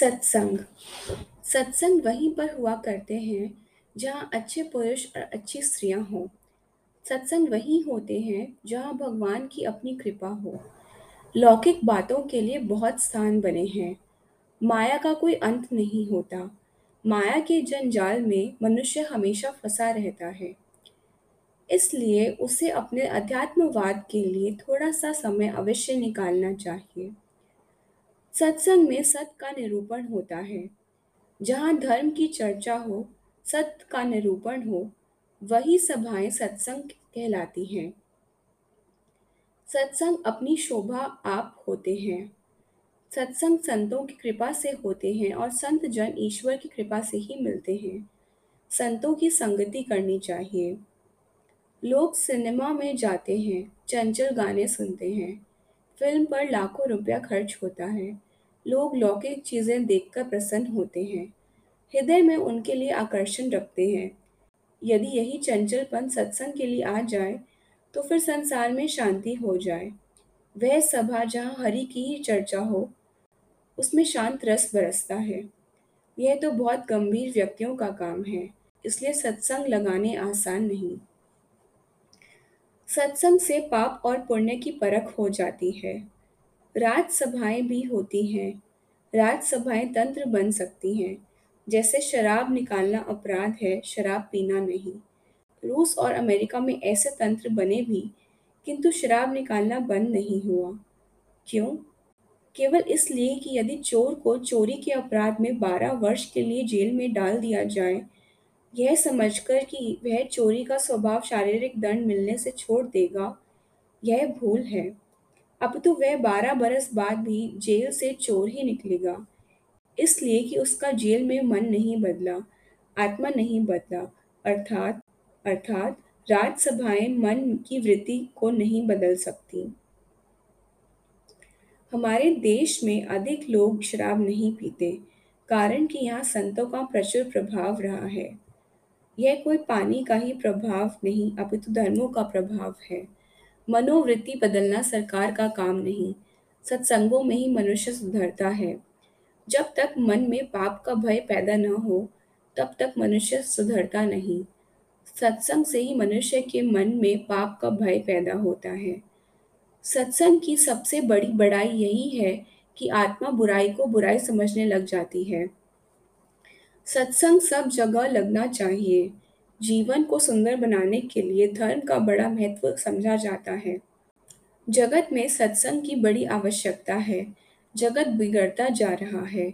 सत्संग। सत्संग वहीं पर हुआ करते हैं, जहाँ अच्छे पुरुष और अच्छी स्त्रियाँ हों। सत्संग वहीं होते हैं, जहाँ भगवान की अपनी कृपा हो। लौकिक बातों के लिए बहुत स्थान बने हैं। माया का कोई अंत नहीं होता। माया के जंजाल में मनुष्य हमेशा फंसा रहता है। इसलिए उसे अपने अध्यात्मवाद के लिए थोड़ा सा समय अवश्य निकालना चाहिए। सत्संग में सत्य का निरूपण होता है। जहाँ धर्म की चर्चा हो सत्य का निरूपण हो, वही सभाएँ सत्संग कहलाती हैं। सत्संग अपनी शोभा आप होते हैं। सत्संग संतों की कृपा से होते हैं और संत जन ईश्वर की कृपा से ही मिलते हैं। संतों की संगति करनी चाहिए। लोग सिनेमा में जाते हैं, चंचल गाने सुनते हैं। फ़िल्म पर लाखों रुपया खर्च होता है। लोग लौकिक चीज़ें देखकर प्रसन्न होते हैं। हृदय में उनके लिए आकर्षण रखते हैं। यदि यही चंचलपन सत्संग के लिए आ जाए तो फिर संसार में शांति हो जाए। वह सभा जहाँ हरि की ही चर्चा हो, उसमें शांत रस बरसता है। यह तो बहुत गंभीर व्यक्तियों का काम है, इसलिए सत्संग लगाने आसान नहीं। सत्संग से पाप और पुण्य की परख हो जाती है। राजसभाएँ भी होती हैं राजसभाएँ तंत्र बन सकती हैं। जैसे शराब निकालना अपराध है, शराब पीना नहीं। रूस और अमेरिका में ऐसे तंत्र बने भी, किंतु शराब निकालना बंद नहीं हुआ। क्यों? केवल इसलिए कि यदि चोर को चोरी के अपराध में बारह वर्ष के लिए जेल में डाल दिया जाए, यह समझकर कि वह चोरी का स्वभाव शारीरिक दंड मिलने से छोड़ देगा, यह भूल है। अब तो वह बारह बरस बाद भी जेल से चोर ही निकलेगा। इसलिए कि उसका जेल में मन नहीं बदला, आत्मा नहीं बदला। अर्थात अर्थात राजसभाएँ मन की वृत्ति को नहीं बदल सकती। हमारे देश में अधिक लोग शराब नहीं पीते, कारण कि यहाँ संतों का प्रचुर प्रभाव रहा है। यह कोई पानी का ही प्रभाव नहीं, अपितु धर्मों का प्रभाव है। मनोवृत्ति बदलना सरकार का काम नहीं। सत्संगों में ही मनुष्य सुधरता है। जब तक मन में पाप का भय पैदा न हो, तब तक मनुष्य सुधरता नहीं। सत्संग से ही मनुष्य के मन में पाप का भय पैदा होता है। सत्संग की सबसे बड़ी बड़ाई यही है कि आत्मा बुराई को बुराई समझने लग जाती है। सत्संग सब जगह लगना चाहिए। जीवन को सुंदर बनाने के लिए धर्म का बड़ा महत्व समझा जाता है। जगत में सत्संग की बड़ी आवश्यकता है। जगत बिगड़ता जा रहा है।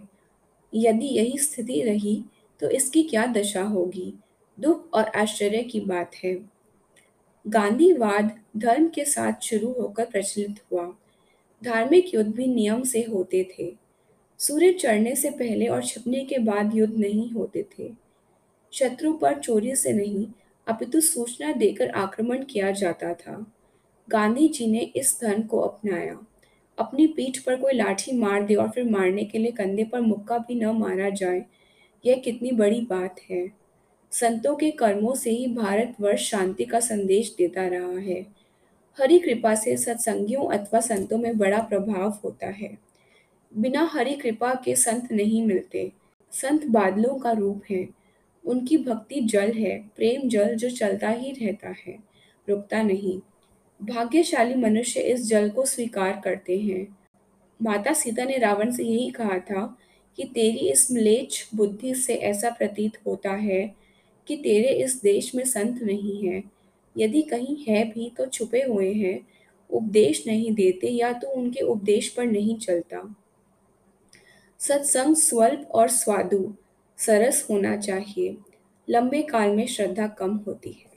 यदि यही स्थिति रही तो इसकी क्या दशा होगी? दुख और आश्चर्य की बात है। गांधीवाद धर्म के साथ शुरू होकर प्रचलित हुआ। धार्मिक युद्ध भी नियम से होते थे। सूर्य चढ़ने से पहले और छिपने के बाद युद्ध नहीं होते थे। शत्रु पर चोरी से नहीं, अपितु सूचना देकर आक्रमण किया जाता था। गांधी जी ने इस धर्म को अपनाया। अपनी पीठ पर कोई लाठी मार दे और फिर मारने के लिए कंधे पर मुक्का भी न मारा जाए, यह कितनी बड़ी बात है। संतों के कर्मों से ही भारतवर्ष शांति का संदेश देता रहा है। हरि कृपा से सत्संगियों अथवा संतों में बड़ा प्रभाव होता है। बिना हरि कृपा के संत नहीं मिलते। संत बादलों का रूप है। उनकी भक्ति जल है, प्रेम जल जो चलता ही रहता है, रुकता नहीं। भाग्यशाली मनुष्य इस जल को स्वीकार करते हैं। माता सीता ने रावण से यही कहा था कि तेरी इस म्लेच्छ बुद्धि से ऐसा प्रतीत होता है कि तेरे इस देश में संत नहीं है। यदि कहीं है भी तो छुपे हुए हैं, उपदेश नहीं देते या तो उनके उपदेश पर नहीं चलता। सत्संग, स्वल्प और स्वादु सरस होना चाहिए। लंबे काल में श्रद्धा कम होती है।